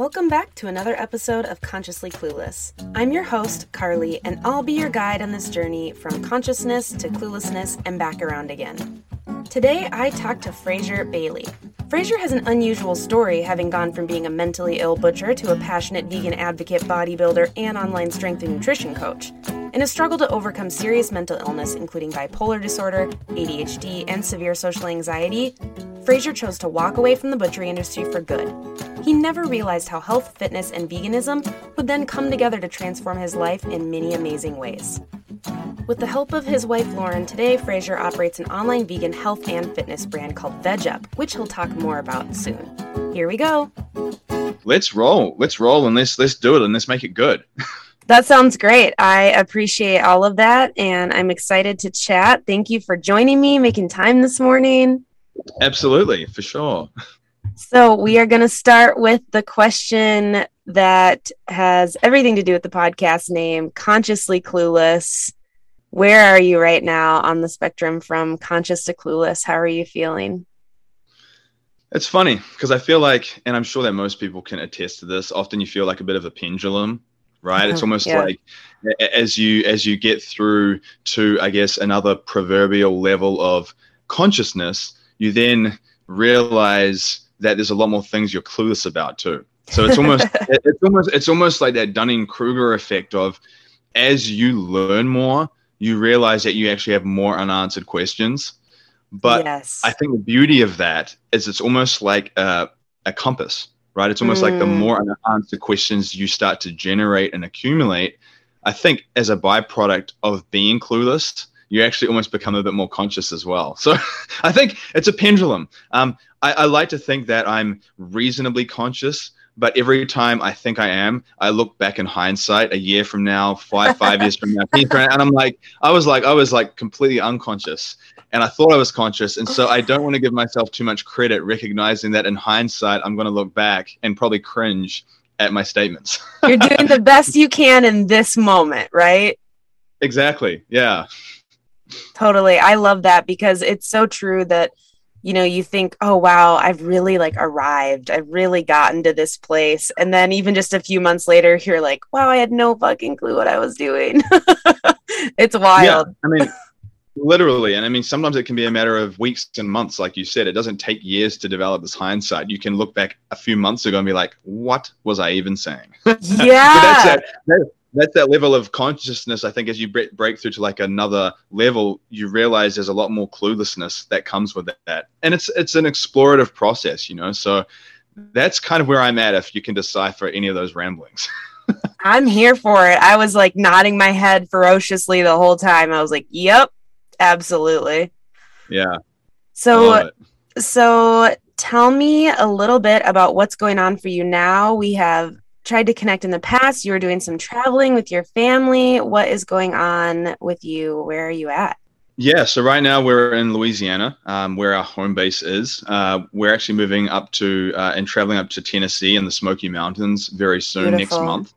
Welcome back to another episode of Consciously Clueless. I'm your host, Carly, and I'll be your guide on this journey from consciousness to cluelessness and back around again. Today, I talked to Fraser Bayley. Fraser has an unusual story, having gone from being a mentally ill butcher to a passionate vegan advocate, bodybuilder, and online strength and nutrition coach, and a struggle to overcome serious mental illness, including bipolar disorder, ADHD, and severe social anxiety. Fraser chose to walk away from the butchery industry for good. He never realized how health, fitness, and veganism would then come together to transform his life in many amazing ways. With the help of his wife Lauren, today Fraser operates an online vegan health and fitness brand called VegUp, which he'll talk more about soon. Here we go. Let's roll. Let's roll and let's let's do it and let's make it good. That sounds great. I appreciate all of that and I'm excited to chat. Thank you for joining me, making time this morning. Absolutely, for sure. So, we are going to start with the question that has everything to do with the podcast name Consciously Clueless. Where are you right now on the spectrum from conscious to clueless? How are you feeling? It's funny because I feel like, and I'm sure that most people can attest to this. Often you feel like a bit of a pendulum, right? It's uh-huh, almost Yeah. like as you as you get through to, I guess, another proverbial level of consciousness, you then realize that there's a lot more things you're clueless about too. So it's almost it's almost it's almost like that Dunning Kruger effect of as you learn more, you realize that you actually have more unanswered questions. But yes. I think the beauty of that is it's almost like a, a compass, right? It's almost like the Mm. more unanswered questions you start to generate and accumulate, I think as a byproduct of being clueless, you actually almost become a bit more conscious as well. So I think it's a pendulum. Um, I, I like to think that I'm reasonably conscious, but every time I think I am, I look back in hindsight a year from now, five, five years from now, and I'm like, I was like, I was like completely unconscious and I thought I was conscious. And so I don't want to give myself too much credit, recognizing that in hindsight, I'm going to look back and probably cringe at my statements. You're doing the best you can in this moment, right? exactly. Yeah. Totally. I love that because it's so true that you know you think, "Oh wow, I've really like arrived. I've really gotten to this place." And then even just a few months later, you're like, "Wow, I had no fucking clue what I was doing." it's wild. Yeah. I mean, literally. And I mean, sometimes it can be a matter of weeks and months, like you said. It doesn't take years to develop this hindsight. You can look back a few months ago and be like, what was I even saying? Yeah. that's that, that that's that level of consciousness i think as you break, break through to like another level you realize there's a lot more cluelessness that comes with that and it's it's an explorative process you know so that's kind of where i'm at if you can decipher any of those ramblings I'm here for it. I was like nodding my head ferociously the whole time. I was like, "Yep, absolutely." yeah So. So tell me a little bit about what's going on for you now. We have tried to connect in the past. You were doing some traveling with your family. What is going on with you? Where are you at? Yeah, so right now we're in Louisiana, um, where our home base is. Uh, we're actually moving up to uh, and traveling up to Tennessee in the Smoky Mountains very soon Beautiful. next month.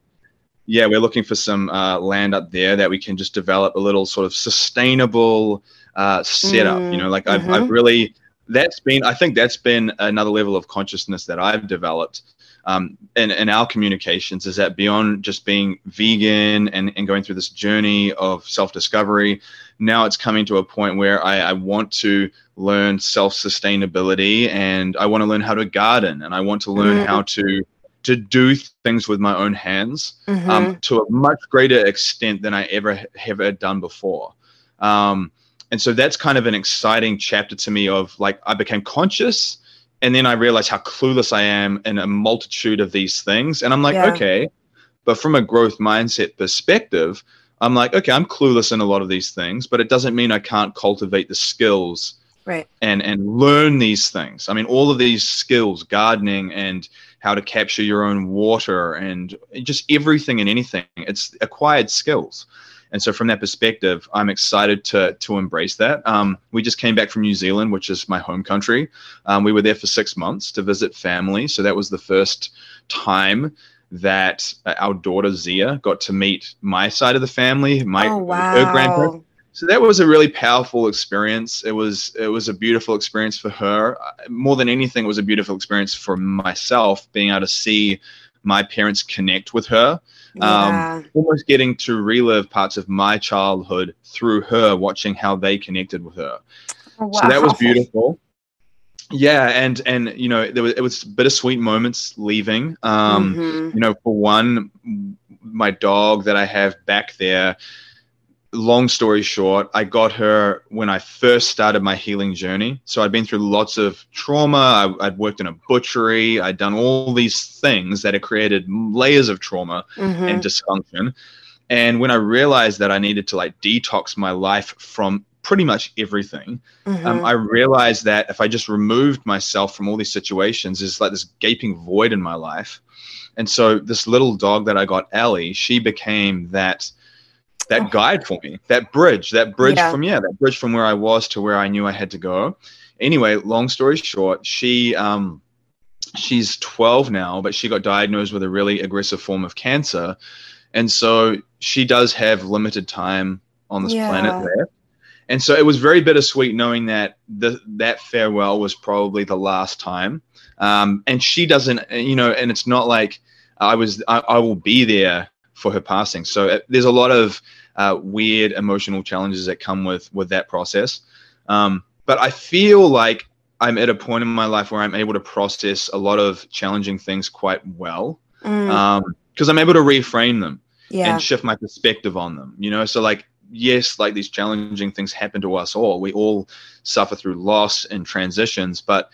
Yeah, we're looking for some uh, land up there that we can just develop a little sort of sustainable uh, setup. you know, like I've, Mhm. I've really that's been I think that's been another level of consciousness that I've developed um, in, in our communications is that beyond just being vegan and, and going through this journey of self discovery, now it's coming to a point where I, I want to learn self sustainability and I want to learn how to garden and I want to learn Mhm. how to to do things with my own hands Mhm. um, to a much greater extent than I ever have ever done before. Um, and so that's kind of an exciting chapter to me of like I became conscious and then I realized how clueless I am in a multitude of these things. And I'm like, Yeah. okay, but from a growth mindset perspective, I'm like, okay, I'm clueless in a lot of these things, but it doesn't mean I can't cultivate the skills right. and and learn these things. I mean, all of these skills, gardening and how to capture your own water and just everything and anything. It's acquired skills. And so from that perspective, I'm excited to to embrace that. Um, we just came back from New Zealand, which is my home country. Um, we were there for six months to visit family. So that was the first time that uh, our daughter Zia got to meet my side of the family, my oh her grandparents so that was a really powerful experience it was it was a beautiful experience for her Uh, more than anything it was a beautiful experience for myself being able to see my parents connect with her. Um, Yeah. almost getting to relive parts of my childhood through her, watching how they connected with her. Oh, So that was beautiful. Yeah, and and you know there was it was bittersweet moments leaving. Um, Mhm. You know, for one, my dog that I have back there. Long story short, I got her when I first started my healing journey. So I'd been through lots of trauma. I, I'd worked in a butchery. I'd done all these things that had created layers of trauma Mhm. and dysfunction. And when I realized that I needed to like detox my life from pretty much everything, um, Mhm. I realized that if I just removed myself from all these situations, there's like this gaping void in my life. And so this little dog that I got, Ellie, she became that that Oh. guide for me, that bridge, that bridge Yeah. from yeah, that bridge from where I was to where I knew I had to go. Anyway, long story short, she um she's 12 now, but she got diagnosed with a really aggressive form of cancer. And so she does have limited time on this Yeah. planet left. And so it was very bittersweet knowing that the, that farewell was probably the last time. Um, and she doesn't, you know, and it's not like I was, I, I will be there for her passing. So uh, there's a lot of uh, weird emotional challenges that come with with that process. Um, but I feel like I'm at a point in my life where I'm able to process a lot of challenging things quite well Mm, because I'm able to reframe them yeah. and shift my perspective on them. You know, so like yes, like these challenging things happen to us all. We all suffer through loss and transitions, but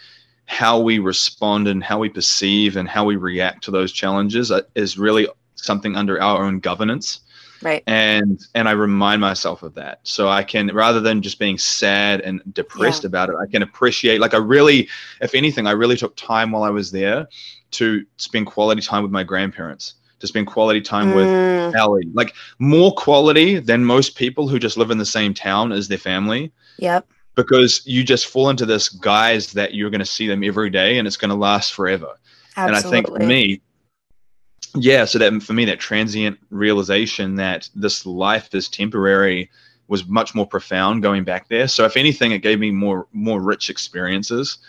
how we respond and how we perceive and how we react to those challenges uh, is really something under our own governance right. and and i remind myself of that so i can rather than just being sad and depressed about it i can appreciate like i really if anything i really took time while i was there to spend quality time with my grandparents to spend quality time with Mm, Ellie. Like more quality than most people who just live in the same town as their family yep. because you just fall into this guise that you're going to see them every day and it's going to last forever. Absolutely. And I think for me, yeah, so that for me, that transient realization that this life is temporary was much more profound going back there. So if anything, it gave me more more rich experiences.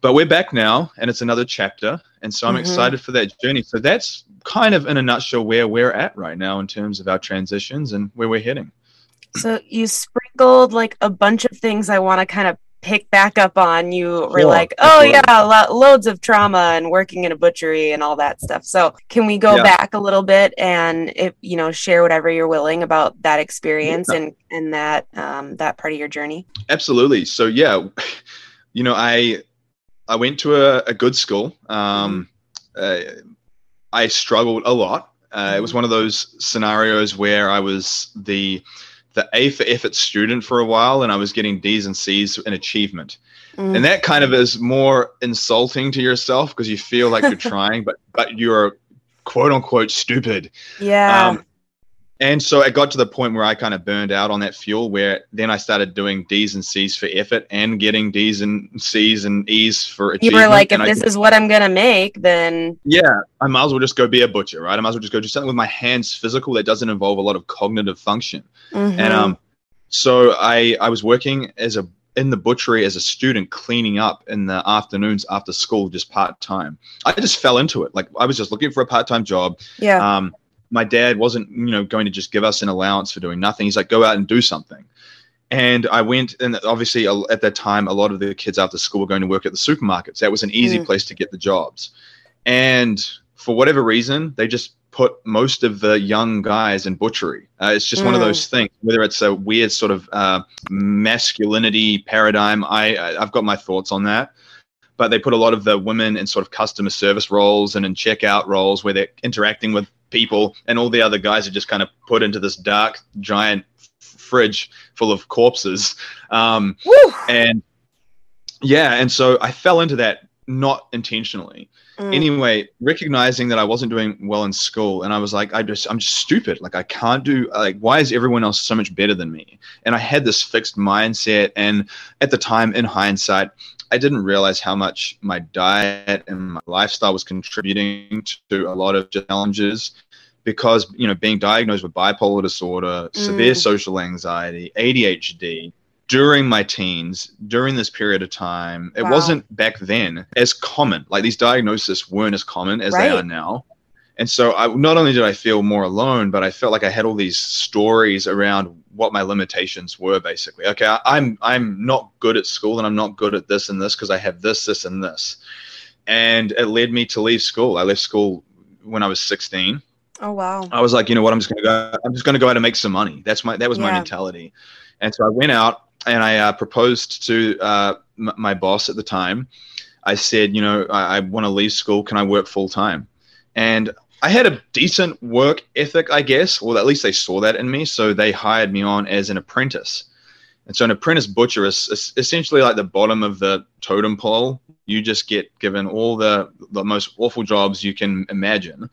But we're back now, and it's another chapter, and so I'm Mhm. excited for that journey. So that's kind of in a nutshell where we're at right now in terms of our transitions and where we're heading. So you sprinkled like a bunch of things I want to kind of pick back up on. You were Sure, like, oh absolutely. yeah, lo- loads of trauma and working in a butchery and all that stuff. So can we go Yeah. back a little bit and if you know share whatever you're willing about that experience and and that um, that part of your journey? Absolutely. So yeah, you know, I I went to a, a good school. Um, uh, I struggled a lot. Uh, It was one of those scenarios where I was the the A for effort student for a while, and I was getting D's and C's in achievement. Mm, And that kind of is more insulting to yourself because you feel like you're trying, but but you're quote unquote stupid. yeah. Um, and so it got to the point where I kind of burned out on that fuel, where then I started doing D's and C's for effort and getting D's and C's and E's for you achievement. were like, if and I, this is what I'm gonna make, then yeah, I might as well just go be a butcher, right? I might as well just go do something with my hands physical that doesn't involve a lot of cognitive function. mhm. And um, so I I was working as a in the butchery as a student cleaning up in the afternoons after school just part time. I just fell into it. Like I was just looking for a part time job yeah. um, my dad wasn't you know going to just give us an allowance for doing nothing. He's like go out and do something. And i went and obviously at that time a lot of the kids after school were going to work at the supermarkets. That was an easy Mm. place to get the jobs. And for whatever reason they just put most of the young guys in butchery. Uh, it's just one of Mm. those things whether it's a weird sort of uh, masculinity paradigm I, I i've got my thoughts on that. But they put a lot of the women in sort of customer service roles and in checkout roles where they're interacting with people and all the other guys are just kind of put into this dark giant f- fridge full of corpses. Um, and yeah and so i fell into that not intentionally. Mm, anyway recognizing that i wasn't doing well in school and i was like i just i'm just stupid. Like i can't do like why is everyone else so much better than me? And i had this fixed mindset and at the time in hindsight i didn't realize how much my diet and my lifestyle was contributing to a lot of challenges because you know being diagnosed with bipolar disorder severe Mm. social anxiety adhd during my teens, during this period of time, it Wow. wasn't back then as common. Like these diagnoses weren't as common as they are now. And so I not only did I feel more alone, but I felt like I had all these stories around what my limitations were basically. Okay, I, I'm I'm not good at school and I'm not good at this and this because I have this, this, and this. And it led me to leave school. I left school when I was 16. Oh wow. I was like, you know what, I'm just gonna go I'm just gonna go out and make some money. That's my that was my Yeah. mentality. And so I went out and I uh, proposed to uh, m- my boss at the time. I said, you know, I, I want to leave school. Can I work full time? And I had a decent work ethic, I guess, or at least they saw that in me. So they hired me on as an apprentice. And so an apprentice butcher is, essentially like the bottom of the totem pole. You just get given all the, the most awful jobs you can imagine.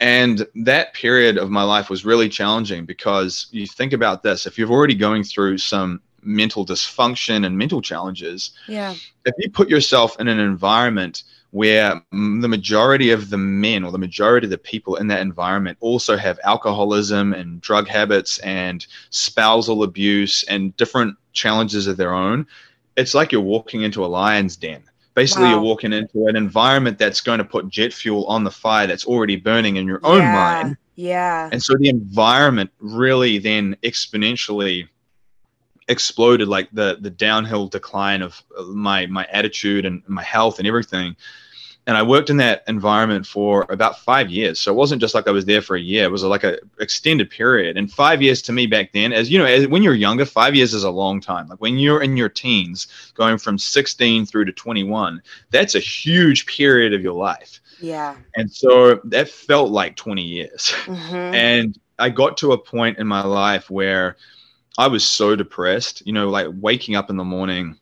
And that period of my life was really challenging because you think about this if you're already going through some mental dysfunction and mental challenges, Yeah. if you put yourself in an environment where the majority of the men or the majority of the people in that environment also have alcoholism and drug habits and spousal abuse and different challenges of their own, it's like you're walking into a lion's den. Basically, Wow. you're walking into an environment that's going to put jet fuel on the fire that's already burning in your own mind. Yeah. And so the environment really then exponentially exploded like the the downhill decline of my my attitude and my health and everything. And I worked in that environment for about five years. So it wasn't just like I was there for a year. It was like a extended period. And five years to me back then, as you know, as, when you're younger, five years is a long time. Like when you're in your teens, going from 16 through to 21, that's a huge period of your life. Yeah. And so that felt like 20 years. Mhm. And I got to a point in my life where I was so depressed, you know, like waking up in the morning.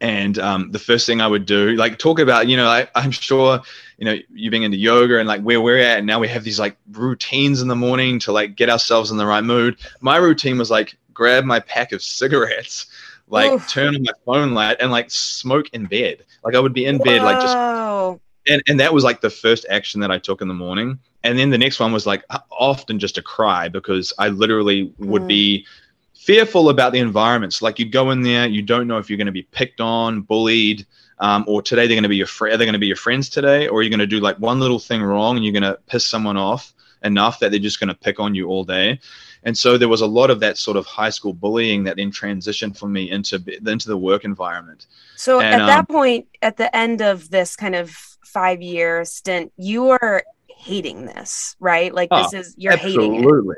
And um, the first thing I would do, like talk about, you know, I, I'm sure, you know, you being into yoga and like where we're at, and now we have these like routines in the morning to like get ourselves in the right mood. My routine was like grab my pack of cigarettes, like Oof. turn on my phone light, and like smoke in bed. Like I would be in bed, like just Whoa. and and that was like the first action that I took in the morning. And then the next one was like often just a cry because I literally would Mm. be fearful about the environments. Like you go in there, you don't know if you're going to be picked on, bullied, um, or today they're going to be your friend. They going to be your friends today, or you're going to do like one little thing wrong and you're going to piss someone off enough that they're just going to pick on you all day? And so there was a lot of that sort of high school bullying that then transitioned for me into into the work environment. So And, at that um, point, at the end of this kind of five year stint, you are hating this, right? Like Oh, this is you're hating absolutely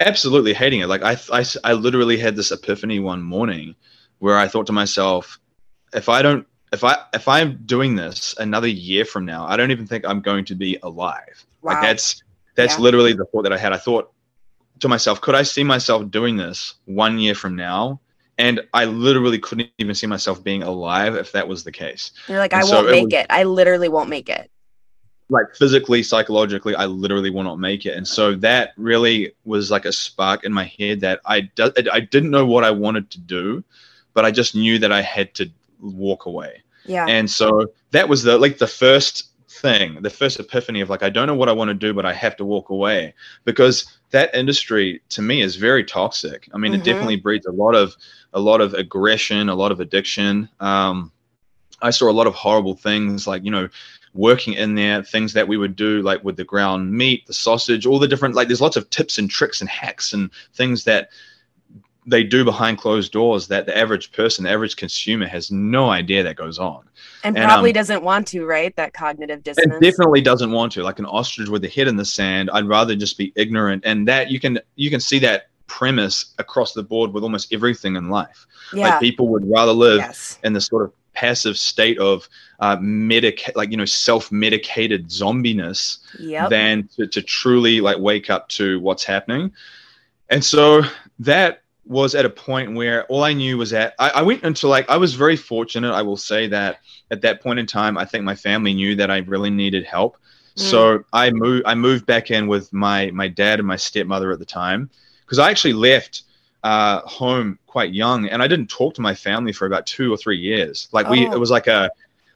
absolutely hating it like I, I i literally had this epiphany one morning where i thought to myself if i don't if i if i'm doing this another year from now i don't even think i'm going to be alive Wow. like that's that's Yeah. literally the thought that i had i thought to myself could i see myself doing this one year from now and i literally couldn't even see myself being alive if that was the case You're like, And I so won't it make was- it. I literally won't make it. Like physically, psychologically, I literally will not make it. And so that really was like a spark in my head that I do, I didn't know what I wanted to do, but I just knew that I had to walk away. Yeah. And so that was the like the first thing, the first epiphany of like I don't know what I want to do, but I have to walk away because that industry to me is very toxic. I mean, Mhm. it definitely breeds a lot of a lot of aggression, a lot of addiction. Um, I saw a lot of horrible things like you know working in there, things that we would do like with the ground meat, the sausage, all the different like there's lots of tips and tricks and hacks and things that they do behind closed doors that the average person, the average consumer has no idea that goes on. and and, probably um, doesn't want to, right? That cognitive It dissonance. definitely doesn't want to. Like an ostrich with a head in the sand, I'd rather just be ignorant. And that you can you can see that premise across the board with almost everything in life. yeah. Like people would rather live yes. in this sort of passive state of uh, medic like you know self-medicated zombiness Yep. than to, to truly like wake up to what's happening. And so that was at a point where all i knew was that I, I went into like i was very fortunate i will say that at that point in time i think my family knew that i really needed help. So i moved i moved back in with my my dad and my stepmother at the time because i actually left uh, home quite young and i didn't talk to my family for about two or three years like we Oh. it was like a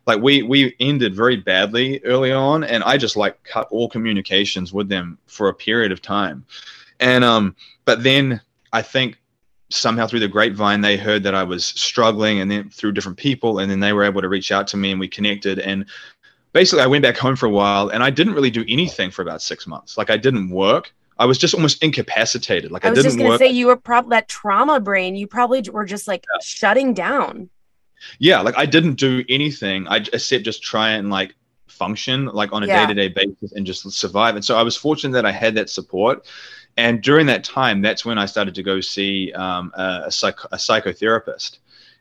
like we we ended very badly early on and i just like cut all communications with them for a period of time and um but then i think somehow through the grapevine they heard that i was struggling and then through different people and then they were able to reach out to me and we connected and basically, I went back home for a while and I didn't really do anything for about six months. Like I didn't work. I was just almost incapacitated. Like I, I was just gonna work. say you were probably that trauma brain. You probably were just like shutting down. yeah, like I didn't do anything. I except just try and like function like on a Yeah. day-to-day basis and just survive. And so I was fortunate that I had that support. And during that time, that's when I started to go see um, a, a, psych- a psychotherapist.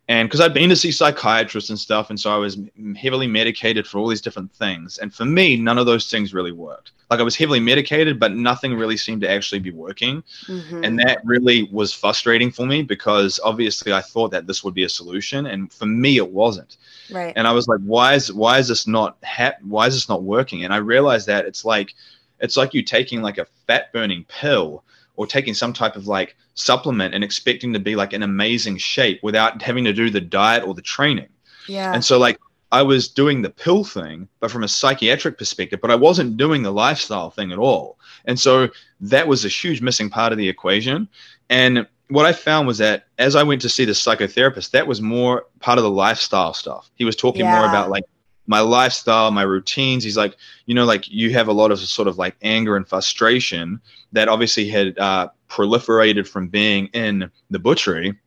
And because I'd been to see psychiatrists and stuff, and so I was heavily medicated for all these different things. And for me, none of those things really worked. Like I was heavily medicated, but nothing really seemed to actually be working. Mhm. And that really was frustrating for me because obviously I thought that this would be a solution, and for me, it wasn't right. and I was like, why is why is this not hap- why is this not working? And I realized that it's like it's like you taking like a fat burning pill or taking some type of like supplement and expecting to be like in amazing shape without having to do the diet or the training. yeah. And so like I was doing the pill thing, but from a psychiatric perspective, but I wasn't doing the lifestyle thing at all. And so that was a huge missing part of the equation. And what I found was that as I went to see the psychotherapist, that was more part of the lifestyle stuff. He was talking more about like my lifestyle, my routines. He's like, you know, like you have a lot of sort of like anger and frustration that obviously had uh, proliferated from being in the butchery.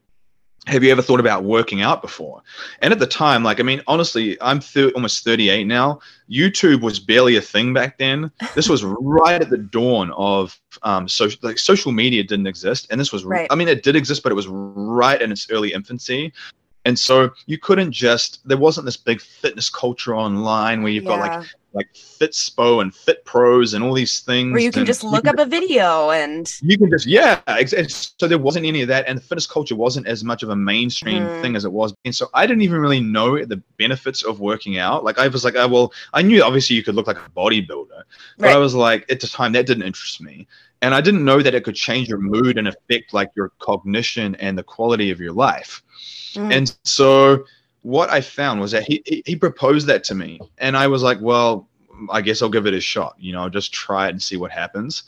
Have you ever thought about working out before? And at the time, like, I mean, honestly, I'm thir- almost 38 now. YouTube was barely a thing back then. This was right at the dawn of um, social, like social media didn't exist, and this was, Right. I mean, it did exist, but it was right in its early infancy. And so you couldn't just there wasn't this big fitness culture online where you've got like like Fitspo and Fit Pros and all these things. where you can just look up a video and you can just yeah so there wasn't any of that and the fitness culture wasn't as much of a mainstream Mm. thing as it was and so i didn't even really know the benefits of working out like i was like oh, well i knew obviously you could look like a bodybuilder but i was like at the time that didn't interest me and i didn't know that it could change your mood and affect like your cognition and the quality of your life Mhm. and so what I found was that he, he he proposed that to me, and I was like, well, I guess I'll give it a shot. You know, I'll just try it and see what happens.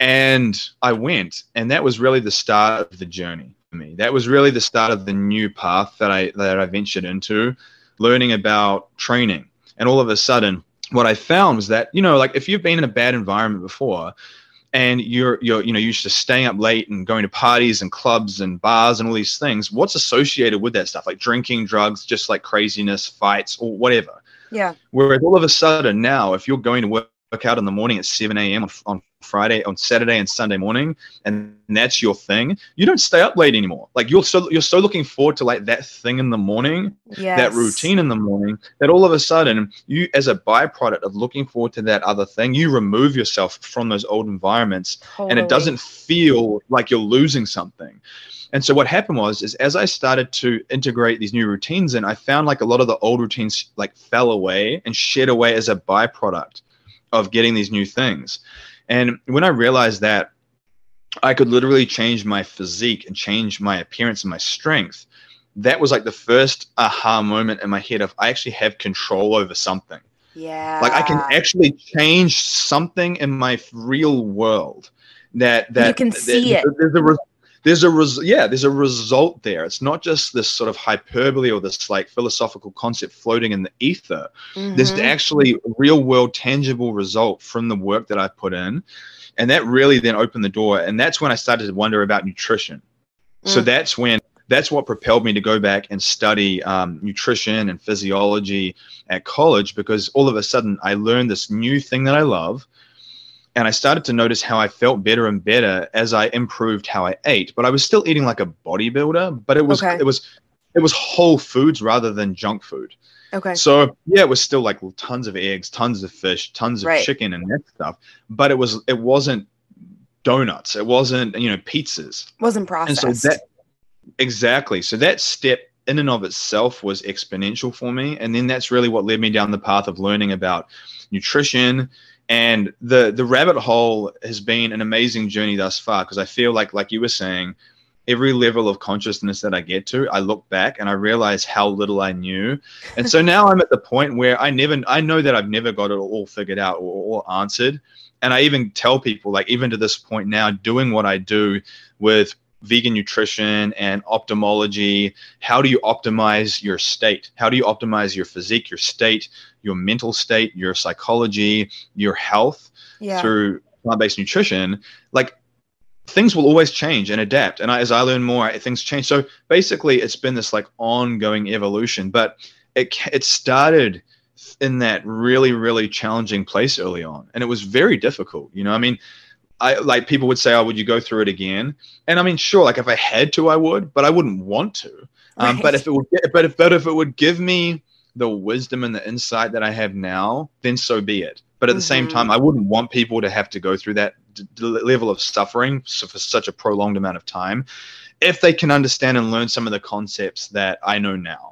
And I went, and that was really the start of the journey for me. That was really the start of the new path that I that I ventured into, learning about training. And all of a sudden, what I found was that you know, like if you've been in a bad environment before, and you're you're you know used to staying up late and going to parties and clubs and bars and all these things. What's associated with that stuff? Like drinking drugs just like craziness fights or whatever. Yeah. whereas all of a sudden now if you're going to work out in the morning at 7 a.m on, on friday on saturday and sunday morning and that's your thing. You don't stay up late anymore. Like you're so you're so looking forward to like that thing in the morning Yes. that routine in the morning that all of a sudden you as a byproduct of looking forward to that other thing you remove yourself from those old environments and it doesn't feel like you're losing something. And so what happened was is as i started to integrate these new routines in i found like a lot of the old routines like fell away and shed away as a byproduct of getting these new things and when i realized that i could literally change my physique and change my appearance and my strength that was like the first aha moment in my head of i actually have control over something Yeah. like I can actually change something in my real world that that you can that- see it. There's a there's a res- yeah, there's a result there. It's not just this sort of hyperbole or this like philosophical concept floating in the ether. There's Mhm. actually a real world tangible result from the work that I put in, and that really then opened the door. And that's when I started to wonder about nutrition. So Mm. that's when that's what propelled me to go back and study um, nutrition and physiology at college because all of a sudden I learned this new thing that I love. And I started to notice how I felt better and better as I improved how I ate. But I was still eating like a bodybuilder, but it was Okay. it was it was whole foods rather than junk food. okay. So yeah, it was still like tons of eggs, tons of fish, tons of Right. chicken and that stuff. But it was it wasn't donuts. It wasn't, you know, pizzas Wasn't processed. and so that exactly so that step in and of itself was exponential for me and then that's really what led me down the path of learning about nutrition and the the rabbit hole has been an amazing journey thus far because i feel like like you were saying every level of consciousness that i get to i look back and i realize how little i knew and so now i'm at the point where i never i know that i've never got it all figured out or all answered and i even tell people like even to this point now doing what i do with vegan nutrition and ophthalmology. How do you optimize your state? How do you optimize your physique, your state, your mental state, your psychology, your health Yeah. through plant-based nutrition? Like things will always change and adapt. And I, as I learn more, things change. So basically, it's been this like ongoing evolution. But it it started in that really really challenging place early on, and it was very difficult. You know, I mean. I like people would say, "Oh, would you go through it again?" And I mean, sure, like if I had to, I would, but I wouldn't want to. Um, But if it would, but if but if it would give me the wisdom and the insight that I have now, then so be it. But at the same Mhm. time, I wouldn't want people to have to go through that d- d- level of suffering for such a prolonged amount of time, if they can understand and learn some of the concepts that I know now.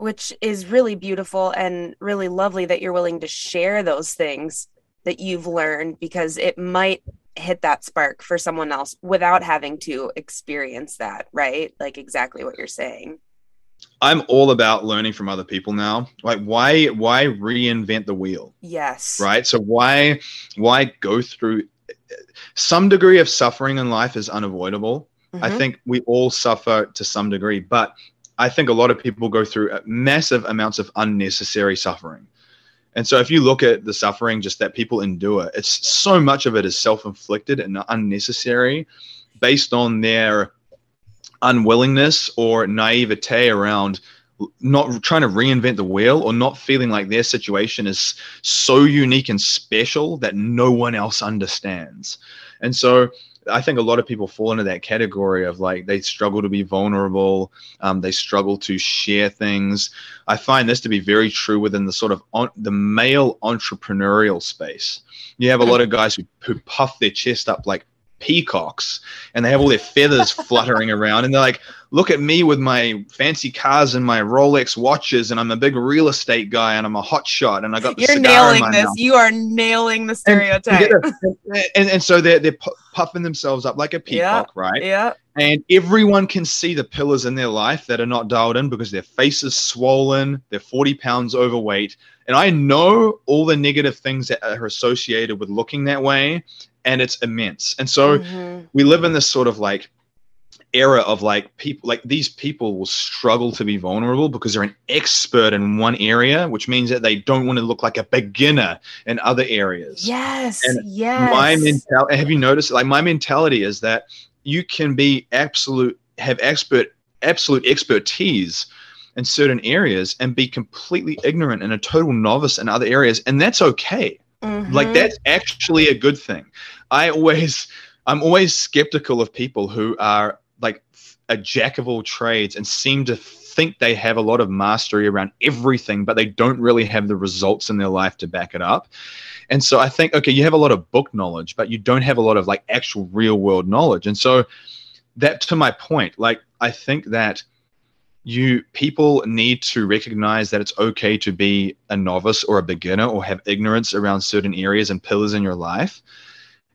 which is really beautiful and really lovely that you're willing to share those things that you've learned because it might hit that spark for someone else without having to experience that, right? Like exactly what you're saying. I'm all about learning from other people now. Like, why why reinvent the wheel? Yes. right so why why go through some degree of suffering in life is unavoidable i Mhm. think we all suffer to some degree but i think a lot of people go through massive amounts of unnecessary suffering and so if you look at the suffering just that people endure it's so much of it is self-inflicted and unnecessary based on their unwillingness or naivete around not trying to reinvent the wheel or not feeling like their situation is so unique and special that no one else understands. And so I think a lot of people fall into that category of like they struggle to be vulnerable, um, they struggle to share things. I find this to be very true within the sort of on, the male entrepreneurial space. You have a lot of guys who, who puff their chest up like peacocks and they have all their feathers fluttering around and they're like look at me with my fancy cars and my Rolex watches, and I'm a big real estate guy, and I'm a hot shot, and I got the You're nailing this. mouth. You are nailing the stereotype. and, and, and so they're they're pu- puffing themselves up like a peacock, right? yeah. And everyone can see the pillars in their life that are not dialed in because their face is swollen, they're 40 pounds overweight. And I know all the negative things that are associated with looking that way, and it's immense. And so Mhm. we live in this sort of like era of like people like these people will struggle to be vulnerable because they're an expert in one area which means that they don't want to look like a beginner in other areas Yes. And yes. my mentality have you noticed like my mentality is that you can be absolute have expert absolute expertise in certain areas and be completely ignorant and a total novice in other areas and that's okay like Mhm. that's actually a good thing. I always i'm always skeptical of people who are like a jack of all trades and seem to think they have a lot of mastery around everything but they don't really have the results in their life to back it up. And so i think okay you have a lot of book knowledge but you don't have a lot of like actual real world knowledge. And so that to my point like i think that you people need to recognize that it's okay to be a novice or a beginner or have ignorance around certain areas and pillars in your life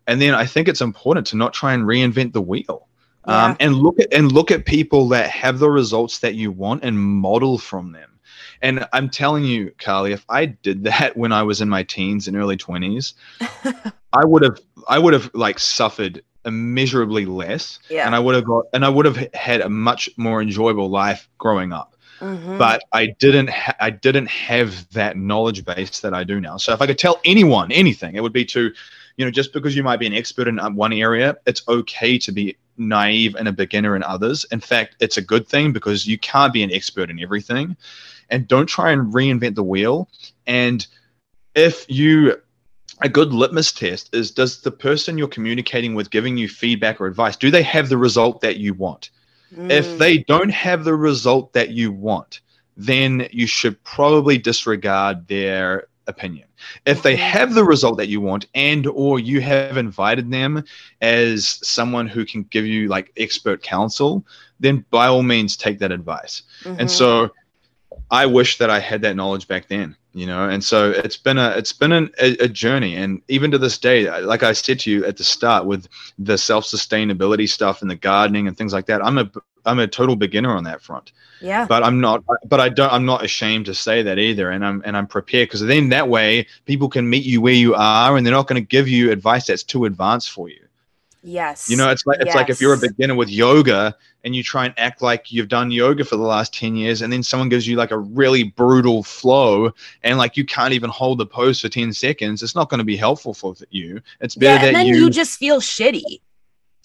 and then i think it's important to not try and reinvent the wheel Yeah. um, and look at and look at people that have the results that you want and model from them and i'm telling you carly if i did that when i was in my teens and early 20s i would have i would have like suffered immeasurably less yeah. and i would have got and i would have had a much more enjoyable life growing up Mhm. but I didn't ha- I didn't have that knowledge base that I do now. So if I could tell anyone anything, it would be to, you know, just because you might be an expert in uh, one area, it's okay to be naive and a beginner in others. In fact, it's a good thing because you can't be an expert in everything, and don't try and reinvent the wheel. And if you a good litmus test is does the person you're communicating with giving you feedback or advice do they have the result that you want if Mm. they don't have the result that you want, then you should probably disregard their opinion. If they Mhm. have the result that you want and or you have invited them as someone who can give you like expert counsel, then by all means take that advice. Mhm. And so I wish that I had that knowledge back then, you know. And so it's been a it's been an, a, a journey, and even to this day, like I said to you at the start, with the self sustainability stuff and the gardening and things like that, I'm a I'm a total beginner on that front. yeah. But I'm not. But I don't. I'm not ashamed to say that either, and I'm and I'm prepared because then that way people can meet you where you are, and they're not going to give you advice that's too advanced for you. Yes. You know, it's like it's like if you're a beginner with yoga and you try and act like you've done yoga for the last 10 years and then someone gives you like a really brutal flow and like you can't even hold the pose for 10 seconds, it's not going to be helpful for you. It's Yeah, better and that then you, you just feel shitty.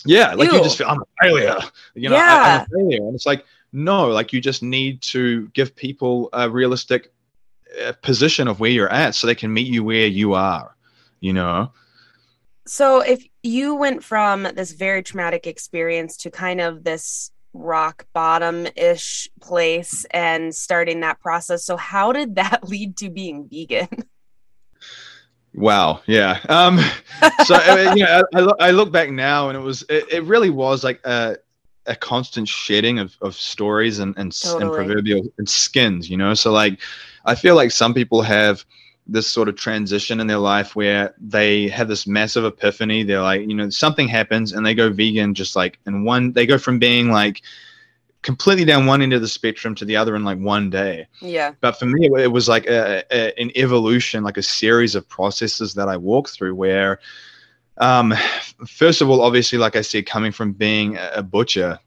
yeah, like you just feel I'm a failure. You know, I, Yeah. I'm a failure. And it's like no, like you just need to give people a realistic uh, position of where you're at so they can meet you where you are, you know. So if you went from this very traumatic experience to kind of this rock bottom ish place and starting that process, so how did that lead to being vegan? Wow. Yeah. Um, so I mean, you know, I, I, look, I look back now, and it was it, it really was like a a constant shedding of, of stories and and, s- and proverbial and skins. You know, so like I feel like some people have this sort of transition in their life where they have this massive epiphany. They're like, you know, something happens and they go vegan just like in one. They go from being like completely down one end of the spectrum to the other in like one day Yeah. but for me it, it was like a, a, an evolution like a series of processes that i walked through where um, first of all obviously like i said coming from being a a butcher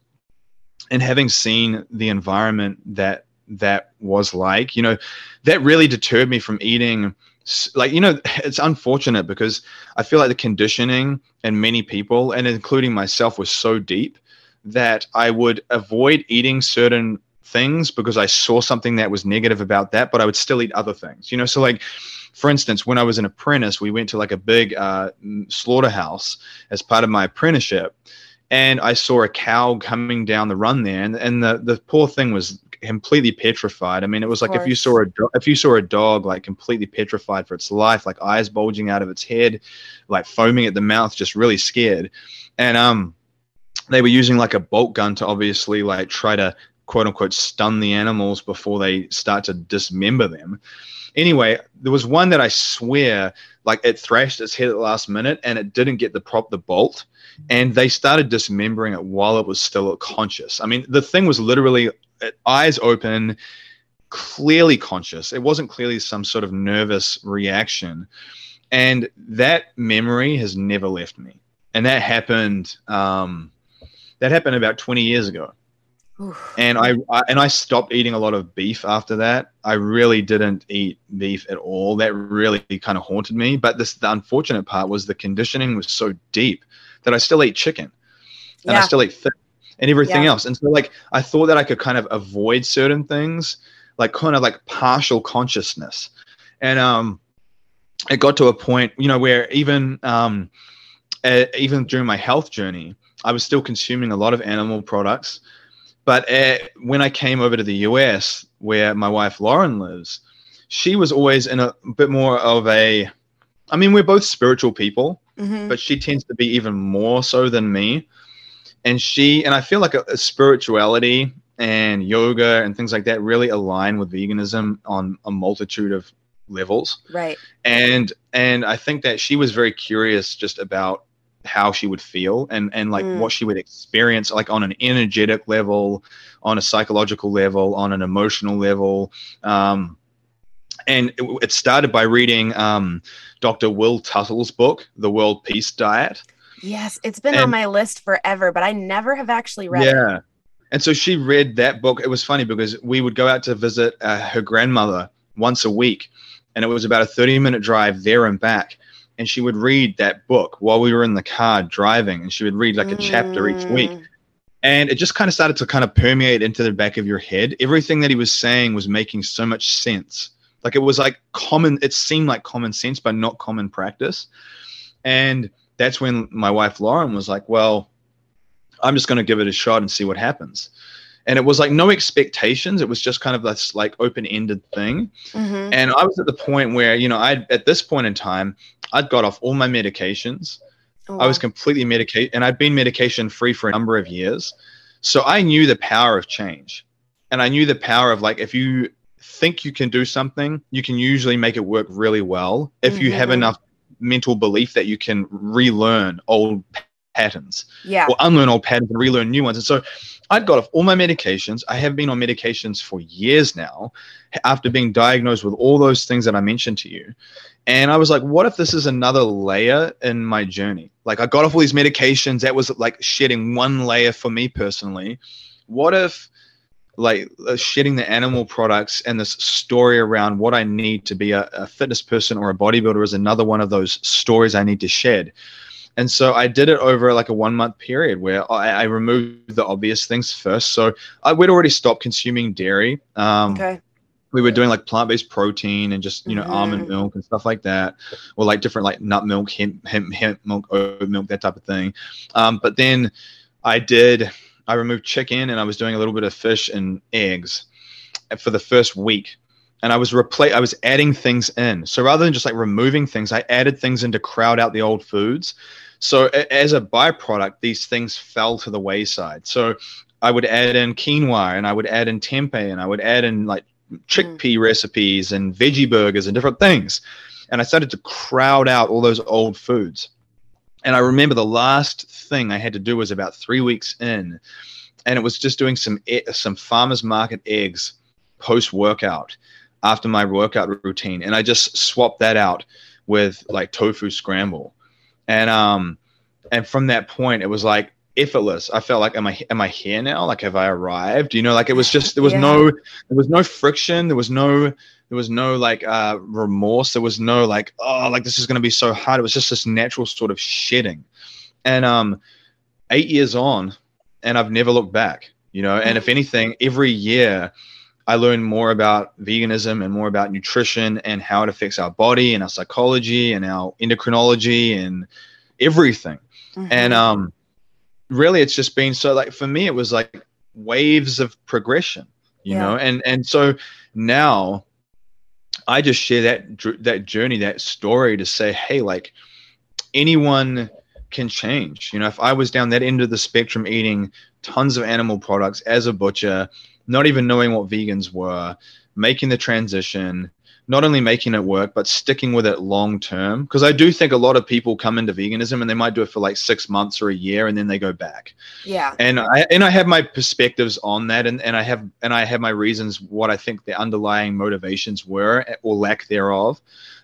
and having seen the environment that that was like you know that really deterred me from eating like you know it's unfortunate because i feel like the conditioning in many people and including myself was so deep that i would avoid eating certain things because I saw something that was negative about that, but I would still eat other things. You know, so like for instance, when I was an apprentice, we went to like a big uh, slaughterhouse as part of my apprenticeship, and I saw a cow coming down the run there, and, and the the poor thing was completely petrified. I mean, it was like if you saw a if you saw a dog like completely petrified for its life, like eyes bulging out of its head, like foaming at the mouth, just really scared, and um. They were using like a bolt gun to obviously like try to quote unquote stun the animals before they start to dismember them. Anyway, there was one that I swear like it thrashed its head at the last minute and it didn't get the prop the bolt and they started dismembering it while it was still conscious. I mean, the thing was literally eyes open, clearly conscious. It wasn't clearly some sort of nervous reaction. And that memory has never left me. And that happened um that happened about 20 years ago Oof. and I, I and I stopped eating a lot of beef after that. I really didn't eat beef at all. That really kind of haunted me. But this the unfortunate part was the conditioning was so deep that I still ate chicken and I still ate fish and everything Yeah. else. And so like I thought that I could kind of avoid certain things, like kind of like partial consciousness. And um it got to a point, you know, where even um uh, even during my health journey, I was still consuming a lot of animal products. But uh, when I came over to the US, where my wife Lauren lives, she was always in a bit more of a. I mean, we're both spiritual people, Mhm. but she tends to be even more so than me. And she, and I feel like a, a spirituality and yoga and things like that really align with veganism on a multitude of levels Right. and and i think that she was very curious just about how she would feel and and like Mm. what she would experience like on an energetic level on a psychological level on an emotional level um and it, it started by reading um dr will tuttle's book the world peace diet Yes, it's been on my list forever, but I never have actually read it. yeah. And so she read that book. It was funny because we would go out to visit uh, her grandmother once a week and it was about a 30 minute drive there and back. And she would read that book while we were in the car driving and she would read like a chapter each week. Mm. and it just kind of started to kind of permeate into the back of your head. Everything that he was saying was making so much sense. Like it was like common it seemed like common sense but not common practice. And that's when my wife lauren was like well i'm just going to give it a shot and see what happens and it was like no expectations it was just kind of this like open-ended thing Mhm. and I was at the point where, you know, I at this point in time, I'd got off all my medications. Oh, I was completely medicated, and I'd been medication free for a number of years. So I knew the power of change, and I knew the power of like if you think you can do something, you can usually make it work really well if you have Mhm. enough mental belief that you can relearn old patterns Yeah. or unlearn old patterns and relearn new ones. And so I'd got off all my medications. I have been on medications for years now after being diagnosed with all those things that I mentioned to you. And I was like, what if this is another layer in my journey? Like, I got off all these medications. That was like shedding one layer for me personally. What if, like, uh, shedding the animal products and this story around what I need to be a, a fitness person or a bodybuilder is another one of those stories I need to shed? And so I did it over like a one month period where I, I removed the obvious things first. So I would already stopped consuming dairy. Um, Okay. we were doing like plant-based protein and just you know Mhm. almond milk and stuff like that or like different like nut milk hemp, hemp, hemp milk oat milk that type of thing um, but then i did i removed chicken and i was doing a little bit of fish and eggs for the first week. And i was replace i was adding things in. So rather than just like removing things i added things in to crowd out the old foods. So as a byproduct these things fell to the wayside. So i would add in quinoa and i would add in tempeh and i would add in like chickpea mm. recipes and veggie burgers and different things. And I started to crowd out all those old foods. And I remember the last thing I had to do was about three weeks in, and it was just doing some some farmers market eggs post workout after my workout routine, and I just swapped that out with like tofu scramble, and um, and from that point it was like effortless. I felt like am I am I here now? Like have I arrived? You know, like it was just there was Yeah. no there was no friction there was no there was no like uh remorse. There was no like oh like this is going to be so hard. It was just this natural sort of shedding. And um eight years on and i've never looked back you know? And if anything every year i learn more about veganism and more about nutrition and how it affects our body and our psychology and our endocrinology and everything. And Mhm. um really it's just been so like for me it was like waves of progression you Yeah. know? And and so now i just share that that journey that story to say hey like anyone can change. You know if i was down that end of the spectrum eating tons of animal products as a butcher not even knowing what vegans were making the transition not only making it work but sticking with it long term because i do think a lot of people come into veganism and they might do it for like six months or a year and then they go back yeah. and i and i have my perspectives on that and, and i have and i have my reasons what i think the underlying motivations were or lack thereof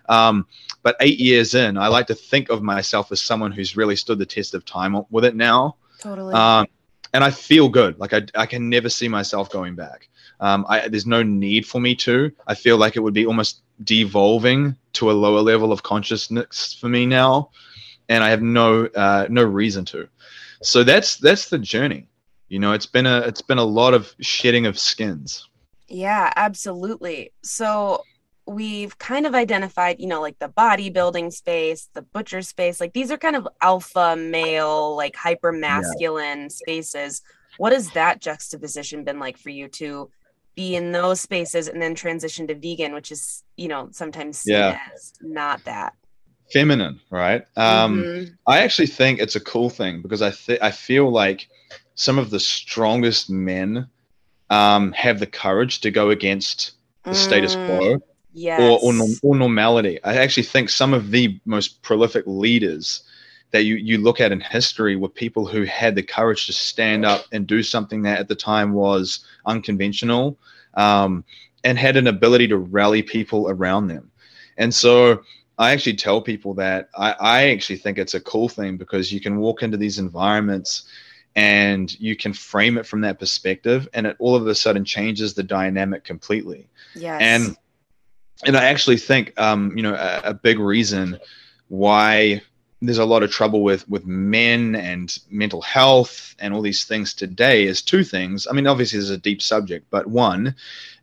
um, but eight years in i like to think of myself as someone who's really stood the test of time with it now Totally. um, and I feel good. Like I, I can never see myself going back. Um, I, there's no need for me to. I feel like it would be almost devolving to a lower level of consciousness for me now, and I have no uh, no reason to. So that's that's the journey. You know, it's been a it's been a lot of shedding of skins. Yeah, absolutely. So we've kind of identified, you know, like the bodybuilding space, the butcher space, like these are kind of alpha male, like hyper masculine spaces. What has that juxtaposition been like for you to be in those spaces and then transition to vegan, which is, you know, sometimes seen Yeah. as not that? Feminine, right? Um, Mhm. I actually think it's a cool thing because I th- I feel like some of the strongest men um, have the courage to go against the status Mm, quo Yes. or, or, or normality. I actually think some of the most prolific leaders that you, you look at in history were people who had the courage to stand up and do something that at the time was unconventional um, and had an ability to rally people around them. And so I actually tell people that I, I actually think it's a cool thing because you can walk into these environments and you can frame it from that perspective and it all of a sudden changes the dynamic completely yes. and and I actually think um, you know a, a big reason why there's a lot of trouble with with men and mental health and all these things today is two things. I mean, obviously, there's a deep subject, but one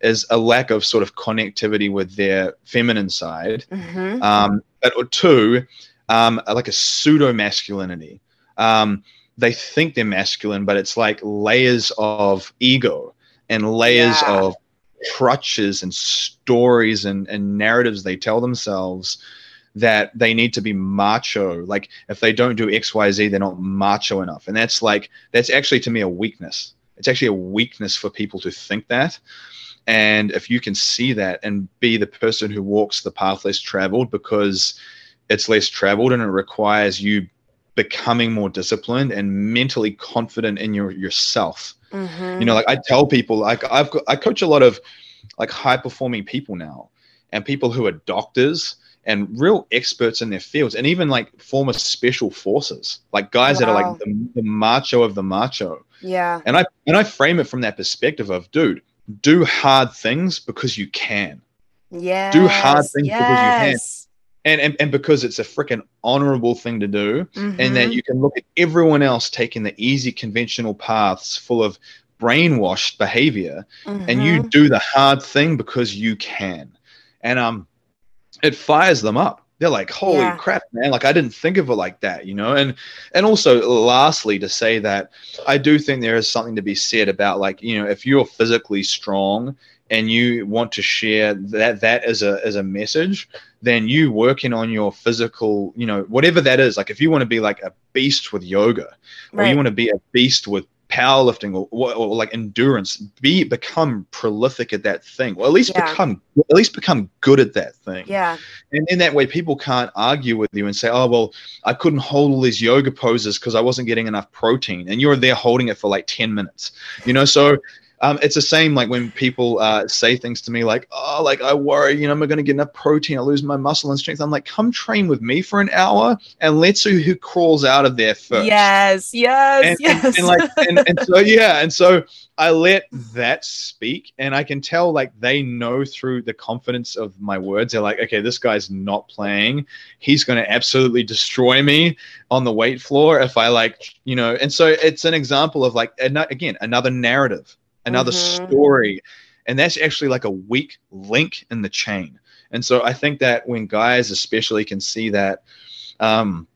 is a lack of sort of connectivity with their feminine side, Mhm. um, but or two, um, like a pseudo masculinity. Um, they think they're masculine, but it's like layers of ego and layers Yeah. of crutches and stories and, and narratives they tell themselves that they need to be macho. Like if they don't do X, Y, Z, they're not macho enough. And that's like that's actually to me a weakness. It's actually a weakness for people to think that. And if you can see that and be the person who walks the path less traveled because it's less traveled and it requires you becoming more disciplined and mentally confident in your yourself. Mhm. You know, like I tell people, like I've got, I coach a lot of like high performing people now, and people who are doctors and real experts in their fields, and even like former special forces, like guys that are like the, the macho of the macho. yeah. And I and I frame it from that perspective of, dude, do hard things because you can, Yeah. Do hard things because you can. And and, and because it's a freaking honorable thing to do, and Mhm. that you can look at everyone else taking the easy conventional paths full of brainwashed behavior and you Mhm. do the hard thing because you can and um it fires them up they're like holy Yeah. crap man like i didn't think of it like that you know and and also lastly to say that i do think there is something to be said about like you know if you're physically strong and you want to share that that as a as a message then you working on your physical you know whatever that is like if you want to be like a beast with yoga or you want to be a beast with powerlifting or, or, or like endurance be become prolific at that thing or at least Yeah. become at least become good at that thing yeah. and in that way people can't argue with you and say oh well i couldn't hold all these yoga poses because i wasn't getting enough protein and you're there holding it for like 10 minutes you know so um, it's the same like when people uh, say things to me like oh like i worry you know i'm going to get enough protein i lose my muscle and strength i'm like come train with me for an hour and let's see who crawls out of there first Yes. Yes. and, yes. and, and like and, and so yeah and so i let that speak and i can tell like they know through the confidence of my words they're like okay this guy's not playing he's going to absolutely destroy me on the weight floor if i like you know and so it's an example of like again another narrative another Mhm. story and that's actually like a weak link in the chain and so i think that when guys especially can see that um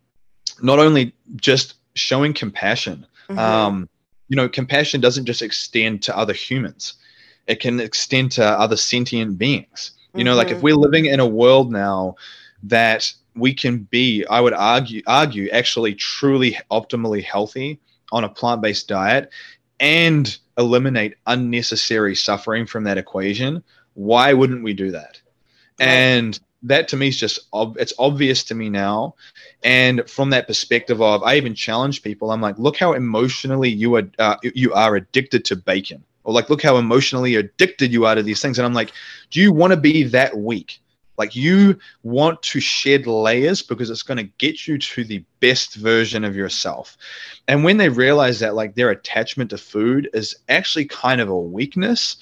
not only just showing compassion Mhm. um, you know, compassion doesn't just extend to other humans; it can extend to other sentient beings. You know, like if Mhm. we're living in a world now that we can be, I would argue, argue actually truly optimally healthy on a plant-based diet and eliminate unnecessary suffering from that equation. Why wouldn't we do that? And that to me is just ob- it's obvious to me now and from that perspective of i even challenge people i'm like look how emotionally you are uh, you are addicted to bacon or like look how emotionally addicted you are to these things and i'm like do you want to be that weak like you want to shed layers because it's going to get you to the best version of yourself and when they realize that like their attachment to food is actually kind of a weakness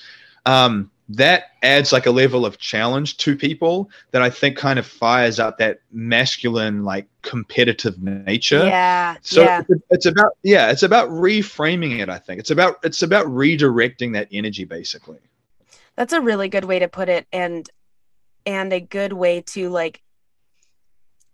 um, that adds like a level of challenge to people that I think kind of fires up that masculine, like competitive nature. Yeah. So yeah. it's- it's about yeah, it's about reframing it. I think it's about it's about redirecting that energy basically. That's a really good way to put it and and a good way to like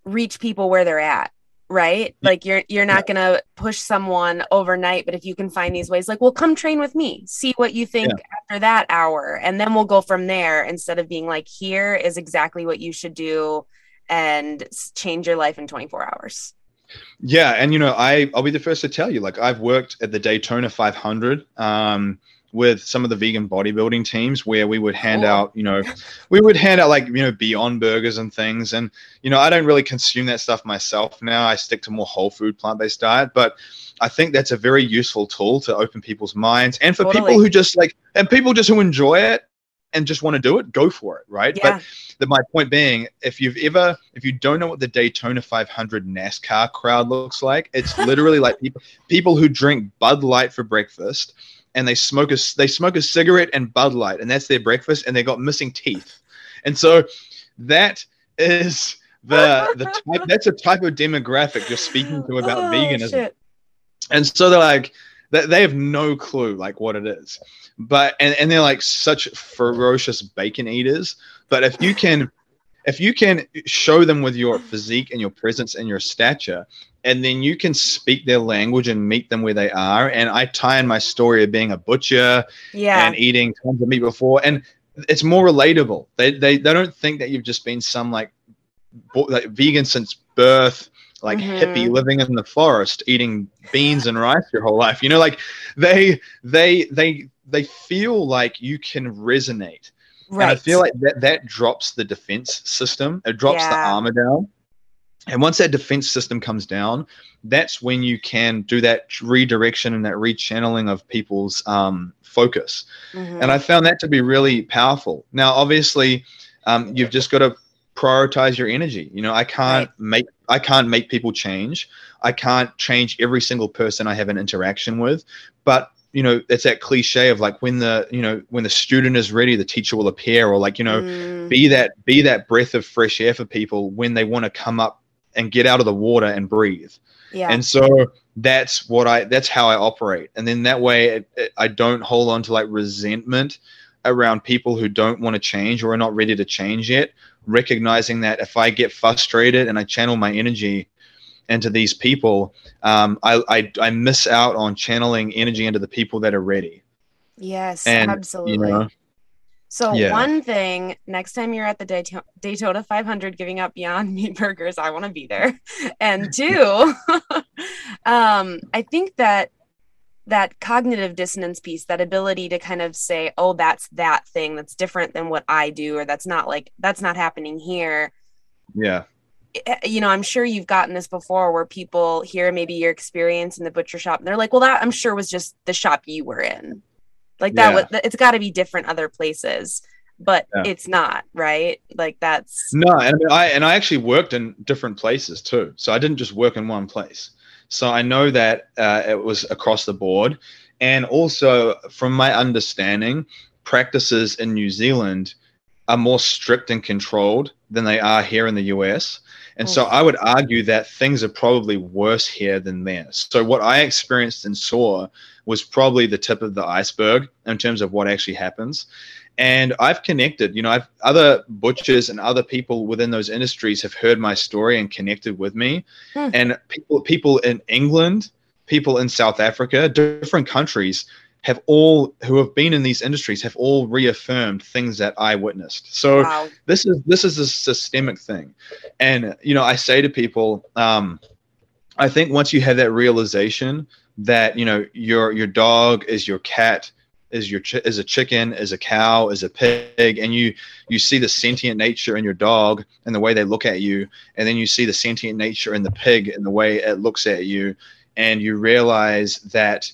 reach people where they're at, right? Like you're you're not going to push someone overnight, but if you can find these ways like, "Well, come train with me. See what you think after that hour and then we'll go from there instead of being like, here is exactly what you should do and change your life in 24 hours." Yeah, and you know, I I'll be the first to tell you, like I've worked at the Daytona 500 um, with some of the vegan bodybuilding teams where we would hand Cool. out, you know, we would hand out like you know Beyond burgers and things, and you know, I don't really consume that stuff myself now. I stick to more whole food, plant based diet, but I think that's a very useful tool to open people's minds and for Totally. people who just like and people just who enjoy it and just want to do it, go for it, right? Yeah. But the, my point being, if you've ever, if you don't know what the Daytona 500 NASCAR crowd looks like, it's literally like people people who drink Bud Light for breakfast, and they smoke a they smoke a cigarette and Bud Light, and that's their breakfast, and they got missing teeth, and so that is the the type that's a type of demographic you're speaking to about Oh, veganism. shit. and so they're like they, they have no clue like what it is. But and, and they're like such ferocious bacon eaters. But if you can if you can show them with your physique and your presence and your stature and then you can speak their language and meet them where they are. And i tie in my story of being a butcher Yeah. and eating tons of meat before. And it's more relatable. They, they they don't think that you've just been some like, bo- like vegan since birth like Mhm. hippie living in the forest eating beans and rice your whole life. You know like they they they they feel like you can resonate. Right. and i feel like that that drops the defense system. It drops the armor down And once that defense system comes down, that's when you can do that redirection and that rechanneling of people's um, focus. Mm-hmm. And I found that to be really powerful. Now, obviously, um, you've just got to prioritize your energy. You know, I can't right. make I can't make people change. I can't change every single person I have an interaction with, but you know it's that cliche of like when the you know when the student is ready the teacher will appear or like you know mm. be that be that breath of fresh air for people when they want to come up and get out of the water and breathe yeah. and so that's what i that's how i operate and then that way it, it, i don't hold on to like resentment around people who don't want to change or are not ready to change yet recognizing that if i get frustrated and i channel my energy into these people, um, I, I, I miss out on channeling energy into the people that are ready. Yes, and, absolutely. You know, so yeah. one thing, next time you're at the Daytona 500 giving up Beyond Meat burgers, I want to be there. And two, um, I think that that cognitive dissonance piece, that ability to kind of say, "Oh, that's that thing that's different than what I do," or "That's not like that's not happening here." Yeah. Eh, you know, I'm sure you've gotten this before where people hear maybe your experience in the butcher shop and they're like, well, that I'm sure was just the shop you were in. Like that, yeah. it's got to be different other places, but yeah. it's not, right? Like that's no, and I and I actually worked in different places too. So I didn't just work in one place. So I know that uh, it was across the board, and also from my understanding, practices in New Zealand are more strict and controlled than they are here in the US. And so I would argue that things are probably worse here than there. So what I experienced and saw was probably the tip of the iceberg in terms of what actually happens. And I've connected, you know, I've other butchers and other people within those industries have heard my story and connected with me. Hmm. And people people in England, people in South Africa, different countries have all who have been in these industries have all reaffirmed things that I witnessed. So wow. this is this is a systemic thing, and you know I say to people, um, I think once you have that realization that you know your your dog is your cat is your ch- is a chicken is a cow is a pig and you you see the sentient nature in your dog and the way they look at you and then you see the sentient nature in the pig and the way it looks at you and you realize that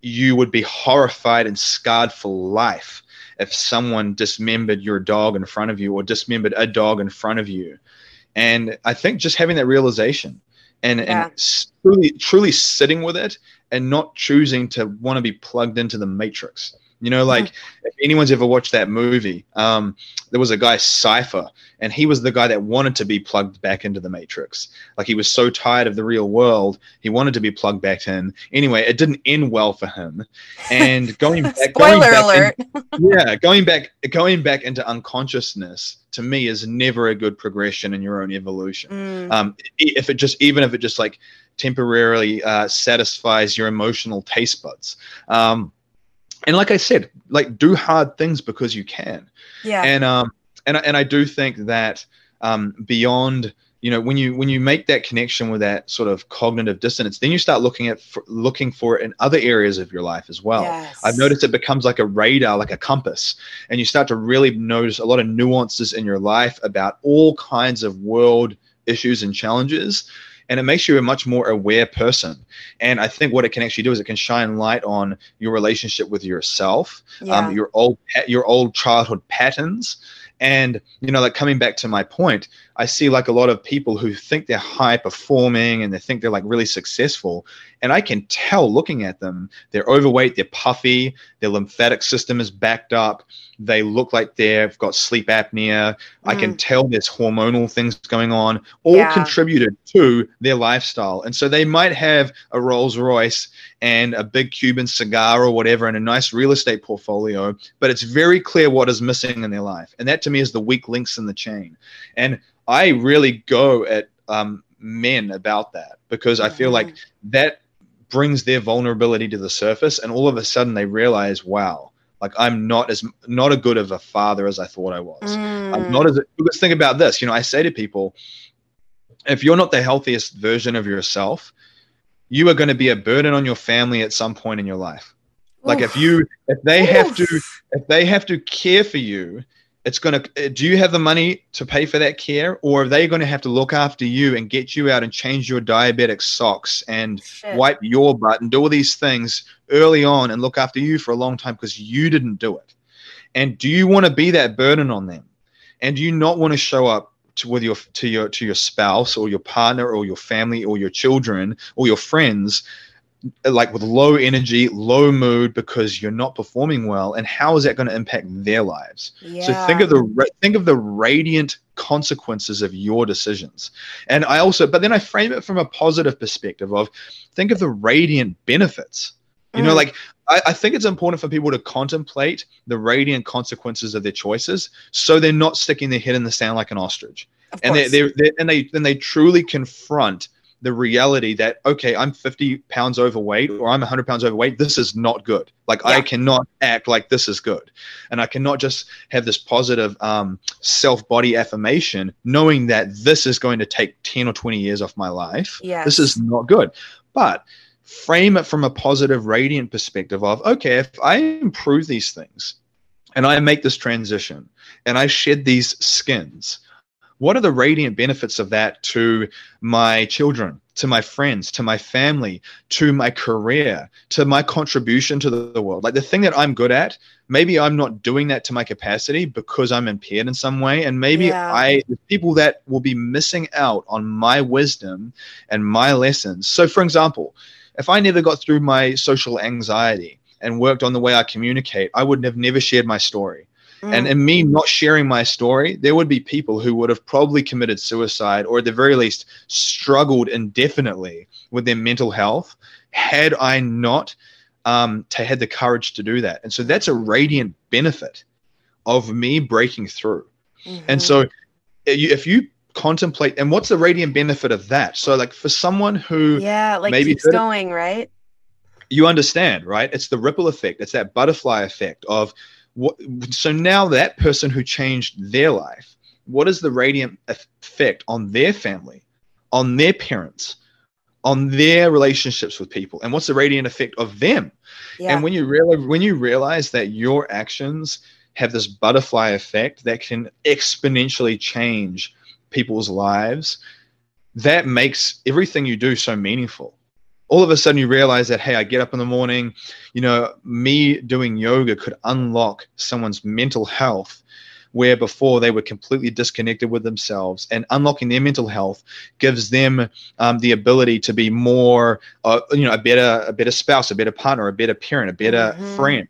you would be horrified and scarred for life if someone dismembered your dog in front of you or dismembered a dog in front of you. And I think just having that realization and, yeah. and truly, truly sitting with it and not choosing to want to be plugged into the matrix. You know, like if anyone's ever watched that movie, um, there was a guy Cypher, and he was the guy that wanted to be plugged back into the Matrix. Like he was so tired of the real world, he wanted to be plugged back in. Anyway, it didn't end well for him. And going back, spoiler going back alert, in, yeah, going back, going back into unconsciousness to me is never a good progression in your own evolution. Mm. Um, if it just, even if it just like temporarily uh, satisfies your emotional taste buds. Um, and like I said, like do hard things because you can. Yeah. And um and and I do think that um beyond you know when you when you make that connection with that sort of cognitive dissonance then you start looking at for, looking for it in other areas of your life as well yes. i've noticed it becomes like a radar like a compass and you start to really notice a lot of nuances in your life about all kinds of world issues and challenges and it makes you a much more aware person. And I think what it can actually do is it can shine light on your relationship with yourself, um, yeah. um, your old your old childhood patterns, and you know, like coming back to my point, I see like a lot of people who think they're high performing and they think they're like really successful. And I can tell looking at them, they're overweight, they're puffy, their lymphatic system is backed up, they look like they've got sleep apnea. Mm. I can mm. tell there's hormonal things going on, all yeah. contributed to their lifestyle. And so they might have a Rolls Royce and a big Cuban cigar or whatever and a nice real estate portfolio, but it's very clear what is missing in their life. And that to me is the weak links in the chain. And I really go at um, men about that because I feel like that brings their vulnerability to the surface, and all of a sudden they realize, wow, like I'm not as not as good of a father as I thought I was. Mm. I'm not as because think about this. You know, I say to people, if you're not the healthiest version of yourself, you are going to be a burden on your family at some point in your life. Like Oof. if you if they Oof. have to if they have to care for you it's going to uh, do you have the money to pay for that care or are they going to have to look after you and get you out and change your diabetic socks and Shit. wipe your butt and do all these things early on and look after you for a long time because you didn't do it and do you want to be that burden on them and do you not want to show up to, with your to your to your spouse or your partner or your family or your children or your friends like with low energy, low mood because you're not performing well, and how is that going to impact their lives? Yeah. So think of the think of the radiant consequences of your decisions. And I also, but then I frame it from a positive perspective of think of the radiant benefits. You mm. know, like I, I think it's important for people to contemplate the radiant consequences of their choices, so they're not sticking their head in the sand like an ostrich, and they they and they and they truly confront the reality that okay i'm 50 pounds overweight or i'm 100 pounds overweight this is not good like yeah. i cannot act like this is good and i cannot just have this positive um, self body affirmation knowing that this is going to take 10 or 20 years off my life yes. this is not good but frame it from a positive radiant perspective of okay if i improve these things and i make this transition and i shed these skins what are the radiant benefits of that to my children, to my friends, to my family, to my career, to my contribution to the world? Like the thing that I'm good at, maybe I'm not doing that to my capacity because I'm impaired in some way. And maybe yeah. I, the people that will be missing out on my wisdom and my lessons. So, for example, if I never got through my social anxiety and worked on the way I communicate, I would have never shared my story. Mm. And in me not sharing my story, there would be people who would have probably committed suicide or at the very least struggled indefinitely with their mental health had I not um, to had the courage to do that. And so that's a radiant benefit of me breaking through. Mm-hmm. And so if you contemplate and what's the radiant benefit of that? So like for someone who yeah, like maybe keeps going, right? You understand, right? It's the ripple effect. It's that butterfly effect of what, so now that person who changed their life, what is the radiant effect on their family, on their parents, on their relationships with people, and what's the radiant effect of them? Yeah. And when you realize when you realize that your actions have this butterfly effect that can exponentially change people's lives, that makes everything you do so meaningful all of a sudden you realize that hey i get up in the morning you know me doing yoga could unlock someone's mental health where before they were completely disconnected with themselves. And unlocking their mental health gives them um, the ability to be more uh, you know a better a better spouse a better partner a better parent a better mm-hmm. friend.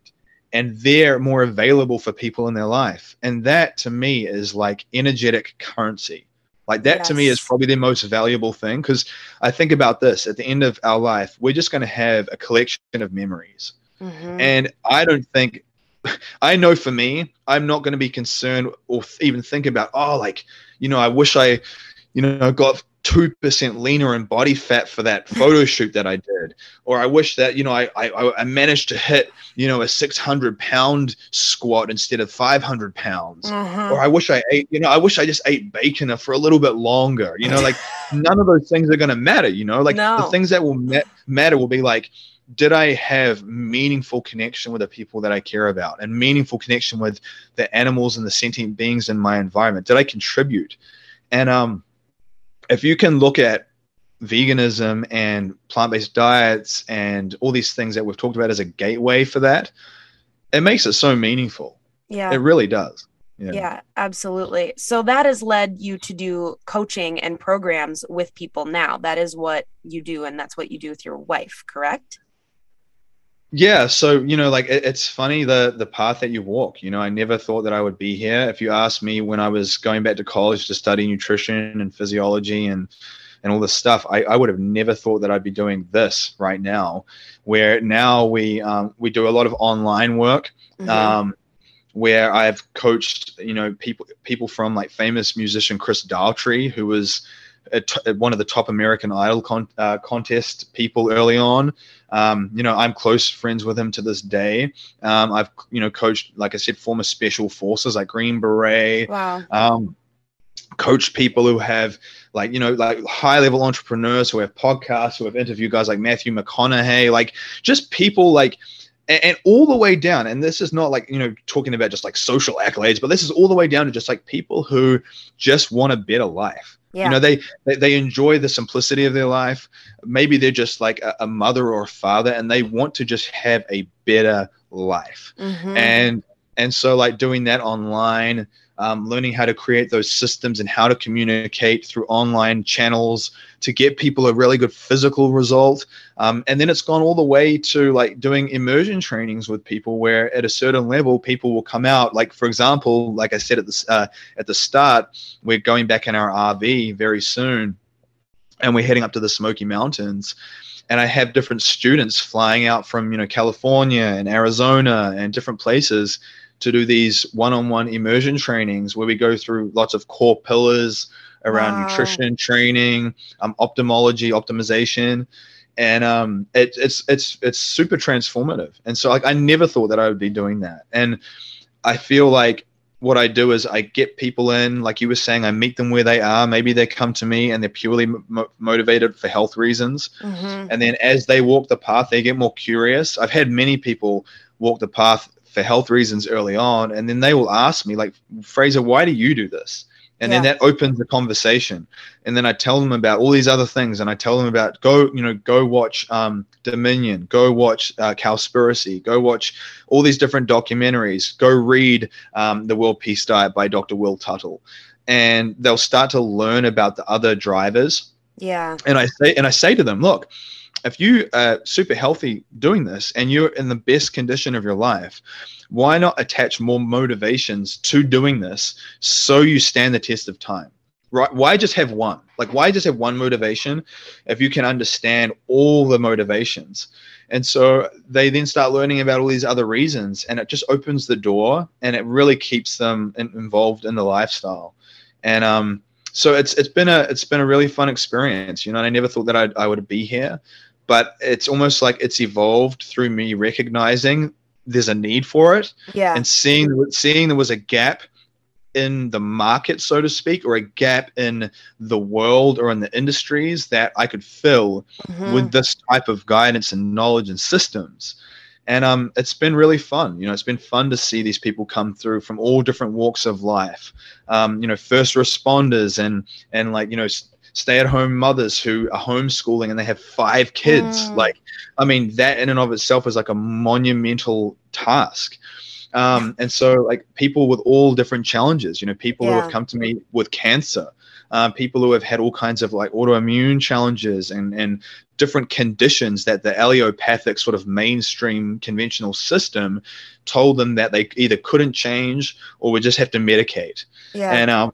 And they're more available for people in their life. And that to me is like energetic currency like that yes. to me is probably the most valuable thing because I think about this at the end of our life, we're just going to have a collection of memories. Mm-hmm. And I don't think, I know for me, I'm not going to be concerned or even think about, oh, like, you know, I wish I, you know, got 2% leaner in body fat for that photo shoot that I did. Or I wish that, you know, I, I, I managed to hit, you know, a 600 pound squat instead of 500 pounds. Uh-huh. Or I wish I ate, you know, I wish I just ate bacon for a little bit longer. You know, like none of those things are going to matter, you know, like no. the things that will ma- matter will be like, did I have meaningful connection with the people that I care about and meaningful connection with the animals and the sentient beings in my environment? Did I contribute? And, um, if you can look at veganism and plant-based diets and all these things that we've talked about as a gateway for that, it makes it so meaningful. Yeah. It really does. Yeah. yeah, absolutely. So that has led you to do coaching and programs with people now. That is what you do, and that's what you do with your wife, correct? Yeah so you know like it, it's funny the the path that you walk you know i never thought that i would be here if you asked me when i was going back to college to study nutrition and physiology and and all this stuff i, I would have never thought that i'd be doing this right now where now we um, we do a lot of online work mm-hmm. um, where i've coached you know people people from like famous musician chris Daughtry who was at one of the top American Idol con- uh, contest people early on. Um, you know, I'm close friends with him to this day. Um, I've you know coached, like I said, former special forces like Green Beret. Wow. Um, coached people who have like you know like high level entrepreneurs who have podcasts who have interviewed guys like Matthew McConaughey, like just people like and, and all the way down. And this is not like you know talking about just like social accolades, but this is all the way down to just like people who just want a better life. Yeah. You know, they, they they enjoy the simplicity of their life. Maybe they're just like a, a mother or a father, and they want to just have a better life. Mhm. And and so like doing that online um, learning how to create those systems and how to communicate through online channels to get people a really good physical result. Um, and then it's gone all the way to like doing immersion trainings with people where at a certain level people will come out. Like for example like i said at the, uh, at the start we're going back in our rv very soon and we're heading up to the smoky mountains. And I have different students flying out from you know California and Arizona and different places to do these one-on-one immersion trainings where we go through lots of core pillars around Wow. nutrition training, um, ophthalmology, optimization, and um, it, it's it's it's super transformative. And so like I never thought that I would be doing that, and I feel like what I do is I get people in, like you were saying, I meet them where they are. Maybe they come to me and they're purely mo- motivated for health reasons. Mhm. And then as they walk the path, they get more curious. I've had many people walk the path for health reasons early on, and then they will ask me, like, Fraser, why do you do this? And then that opens the conversation. And then I tell them about all these other things, and I tell them about go, you know, go watch um, Dominion, go watch uh, Cowspiracy, go watch all these different documentaries, go read um, The World Peace Diet by Dr. Will Tuttle, and they'll start to learn about the other drivers Yeah. and I say and I say to them, look, if you are super healthy doing this and you're in the best condition of your life, why not attach more motivations to doing this so you stand the test of time? Right? Why just have one? Like why just have one motivation if you can understand all the motivations? And so they then start learning about all these other reasons and it just opens the door and it really keeps them in, involved in the lifestyle. And um so it's it's been a it's been a really fun experience you know and i never thought that I'd, i would be here but it's almost like it's evolved through me recognizing there's a need for it Yeah. and seeing seeing there was a gap in the market so to speak or a gap in the world or in the industries that i could fill Mhm. with this type of guidance and knowledge and systems and um, it's been really fun you know it's been fun to see these people come through from all different walks of life. Um, you know first responders and and like you know stay-at-home mothers who are homeschooling and they have five kids. Mm. like i mean that in and of itself is like a monumental task. Um, and so like people with all different challenges you know people who have come to me with cancer uh, people who have had all kinds of like autoimmune challenges and and different conditions that the allopathic sort of mainstream conventional system told them that they either couldn't change or would just have to medicate yeah. and um,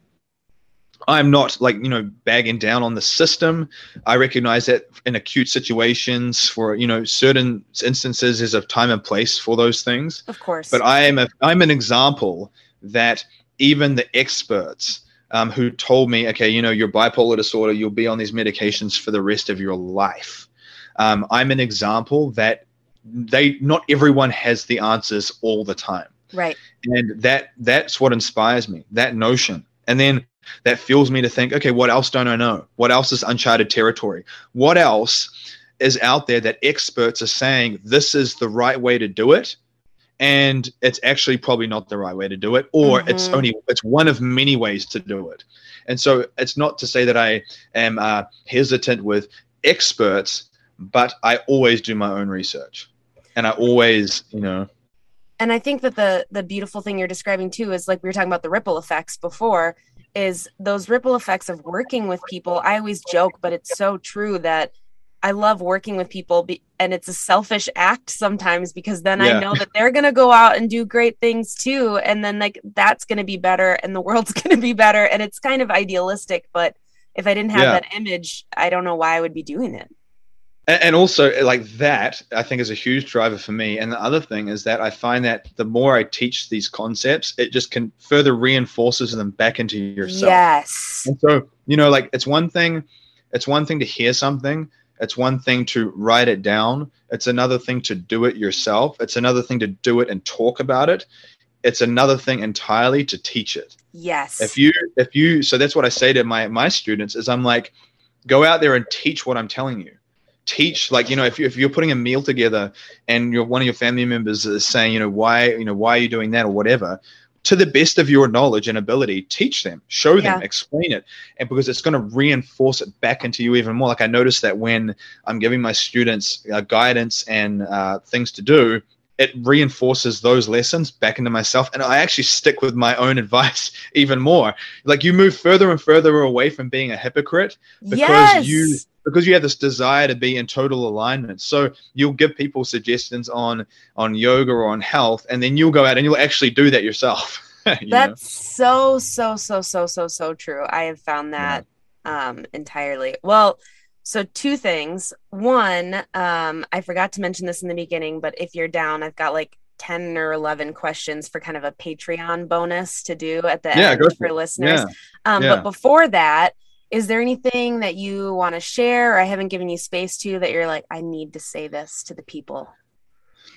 I'm not like you know bagging down on the system. I recognize that in acute situations, for you know certain instances, there's a time and place for those things. of course. But I am a I'm an example that even the experts um, who told me, okay, you know, your bipolar disorder, you'll be on these medications for the rest of your life. Um, I'm an example that they not everyone has the answers all the time. Right. and that that's what inspires me that notion. And then that fuels me to think okay what else don't i know? What else is uncharted territory? What else is out there that experts are saying this is the right way to do it and it's actually probably not the right way to do it or it's Mhm. only it's one of many ways to do it. And so it's not to say that i am uh, hesitant with experts but i always do my own research. And i always you know. And i think that the the beautiful thing you're describing too is like we were talking about the ripple effects before is those ripple effects of working with people. I always joke but it's so true that i love working with people be, and it's a selfish act sometimes because then i know that they're going to go out and do great things too. And then like that's going to be better and the world's going to be better. And it's kind of idealistic but if i didn't have Yeah. that image i don't know why i would be doing it. And, and also like that i think is a huge driver for me. And the other thing is that i find that the more i teach these concepts it just can further reinforces them back into yourself. Yes. And so you know like it's one thing it's one thing to hear something it's one thing to write it down. It's another thing to do it yourself. It's another thing to do it and talk about it. It's another thing entirely to teach it. Yes. If you if you so that's what i say to my my students is i'm like go out there and teach what i'm telling you. Teach like you know if, you, if you're putting a meal together and you're one of your family members is saying you know why you know why are you doing that or whatever to the best of your knowledge and ability teach them show them Yeah. explain it and because it's going to reinforce it back into you even more like i noticed that when i'm giving my students uh, guidance and uh, things to do it reinforces those lessons back into myself and i actually stick with my own advice even more like you move further and further away from being a hypocrite because yes. you because you have this desire to be in total alignment so you'll give people suggestions on on yoga or on health and then you'll go out and you'll actually do that yourself you know? That's so so so so so so true. I have found that um entirely. Well, so two things. One, um I forgot to mention this in the beginning, but if you're down, I've got like 10 or 11 questions for kind of a Patreon bonus to do at the Yeah, end for, listeners. yeah Um yeah. but before that, is there anything that you want to share or I haven't given you space to that you're like I need to say this to the people?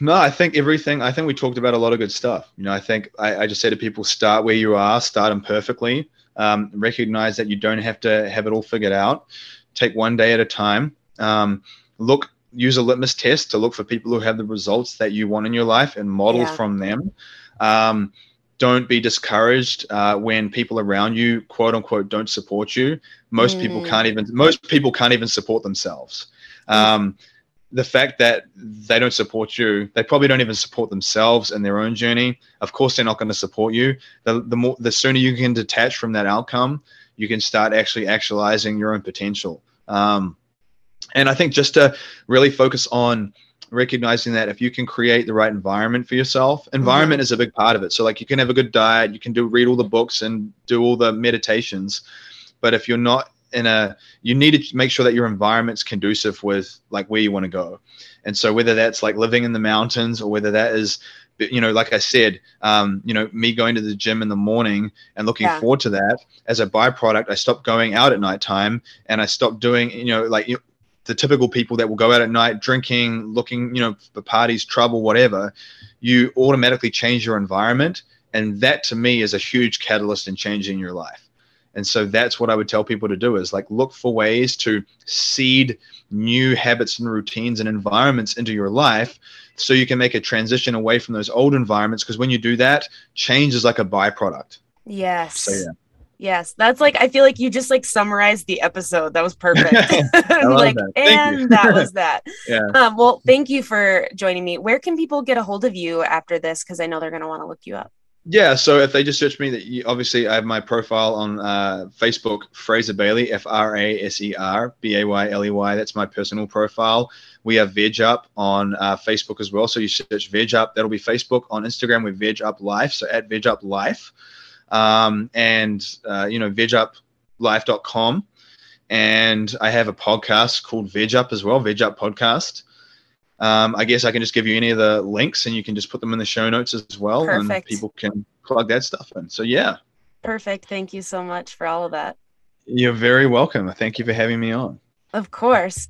No, I think everything. I think we talked about a lot of good stuff. You know, I think I, I just say to people, start where you are, start imperfectly. Um, recognize that you don't have to have it all figured out. Take one day at a time. Um, look, use a litmus test to look for people who have the results that you want in your life and model Yeah. from them. Um, don't be discouraged uh, when people around you, quote unquote, don't support you. Most people Mm. can't even. Most people can't even support themselves. Um, the fact that they don't support you, they probably don't even support themselves in their own journey. Of course, they're not going to support you. The, the more, the sooner you can detach from that outcome, you can start actually actualizing your own potential. Um, and I think just to really focus on recognizing that if you can create the right environment for yourself, environment is a big part of it. So like you can have a good diet, you can do read all the books and do all the meditations, but if you're not in a you need to make sure that your environment's conducive with like where you want to go and so whether that's like living in the mountains or whether that is you know like i said um, you know me going to the gym in the morning and looking Yeah. forward to that as a byproduct i stopped going out at nighttime and i stopped doing you know like you the typical people that will go out at night drinking looking you know for parties trouble whatever you automatically change your environment and that to me is a huge catalyst in changing your life and so that's what I would tell people to do is like look for ways to seed new habits and routines and environments into your life so you can make a transition away from those old environments because when you do that, change is like a byproduct. Yes. So yeah. Yes, that's like I feel like you just like summarized the episode. That was perfect. like, that. And that was that. Yeah. Um, well, thank you for joining me. Where can people get a hold of you after this? Because I know they're gonna want to look you up. Yeah, so if they just search me, that you, obviously I have my profile on uh, Facebook, Fraser Bayley, F R A S E R B A Y L E Y. That's my personal profile. We have Veg Up on uh, Facebook as well. So you search Veg Up, that'll be Facebook. On Instagram, we're Veg Up Life, so at Veg Up Life, um, and uh, you know veguplife.com. And I have a podcast called Veg Up as well, Veg Up Podcast. Um, I guess I can just give you any of the links and you can just put them in the show notes as well. And people can plug that stuff in. So, yeah, Perfect. Thank you so much for all of that. you're very welcome. Thank you for having me on. Of course.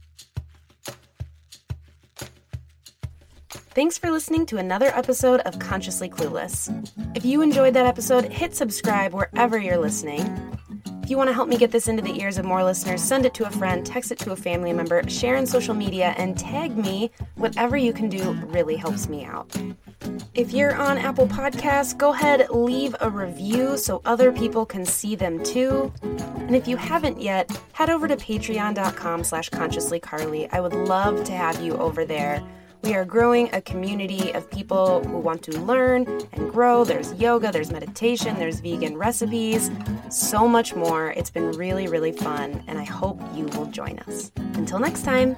Thanks for listening to another episode of Consciously Clueless. If you enjoyed that episode, hit subscribe wherever you're listening. If you want to help me get this into the ears of more listeners, send it to a friend, text it to a family member, share in social media, and tag me. Whatever you can do really helps me out. If you're on Apple Podcasts, go ahead, leave a review so other people can see them too. And if you haven't yet, head over to patreon.com slash consciouslycarly. I would love to have you over there. We are growing a community of people who want to learn and grow. There's yoga, there's meditation, there's vegan recipes, so much more. It's been really, really fun, and I hope you will join us. Until next time.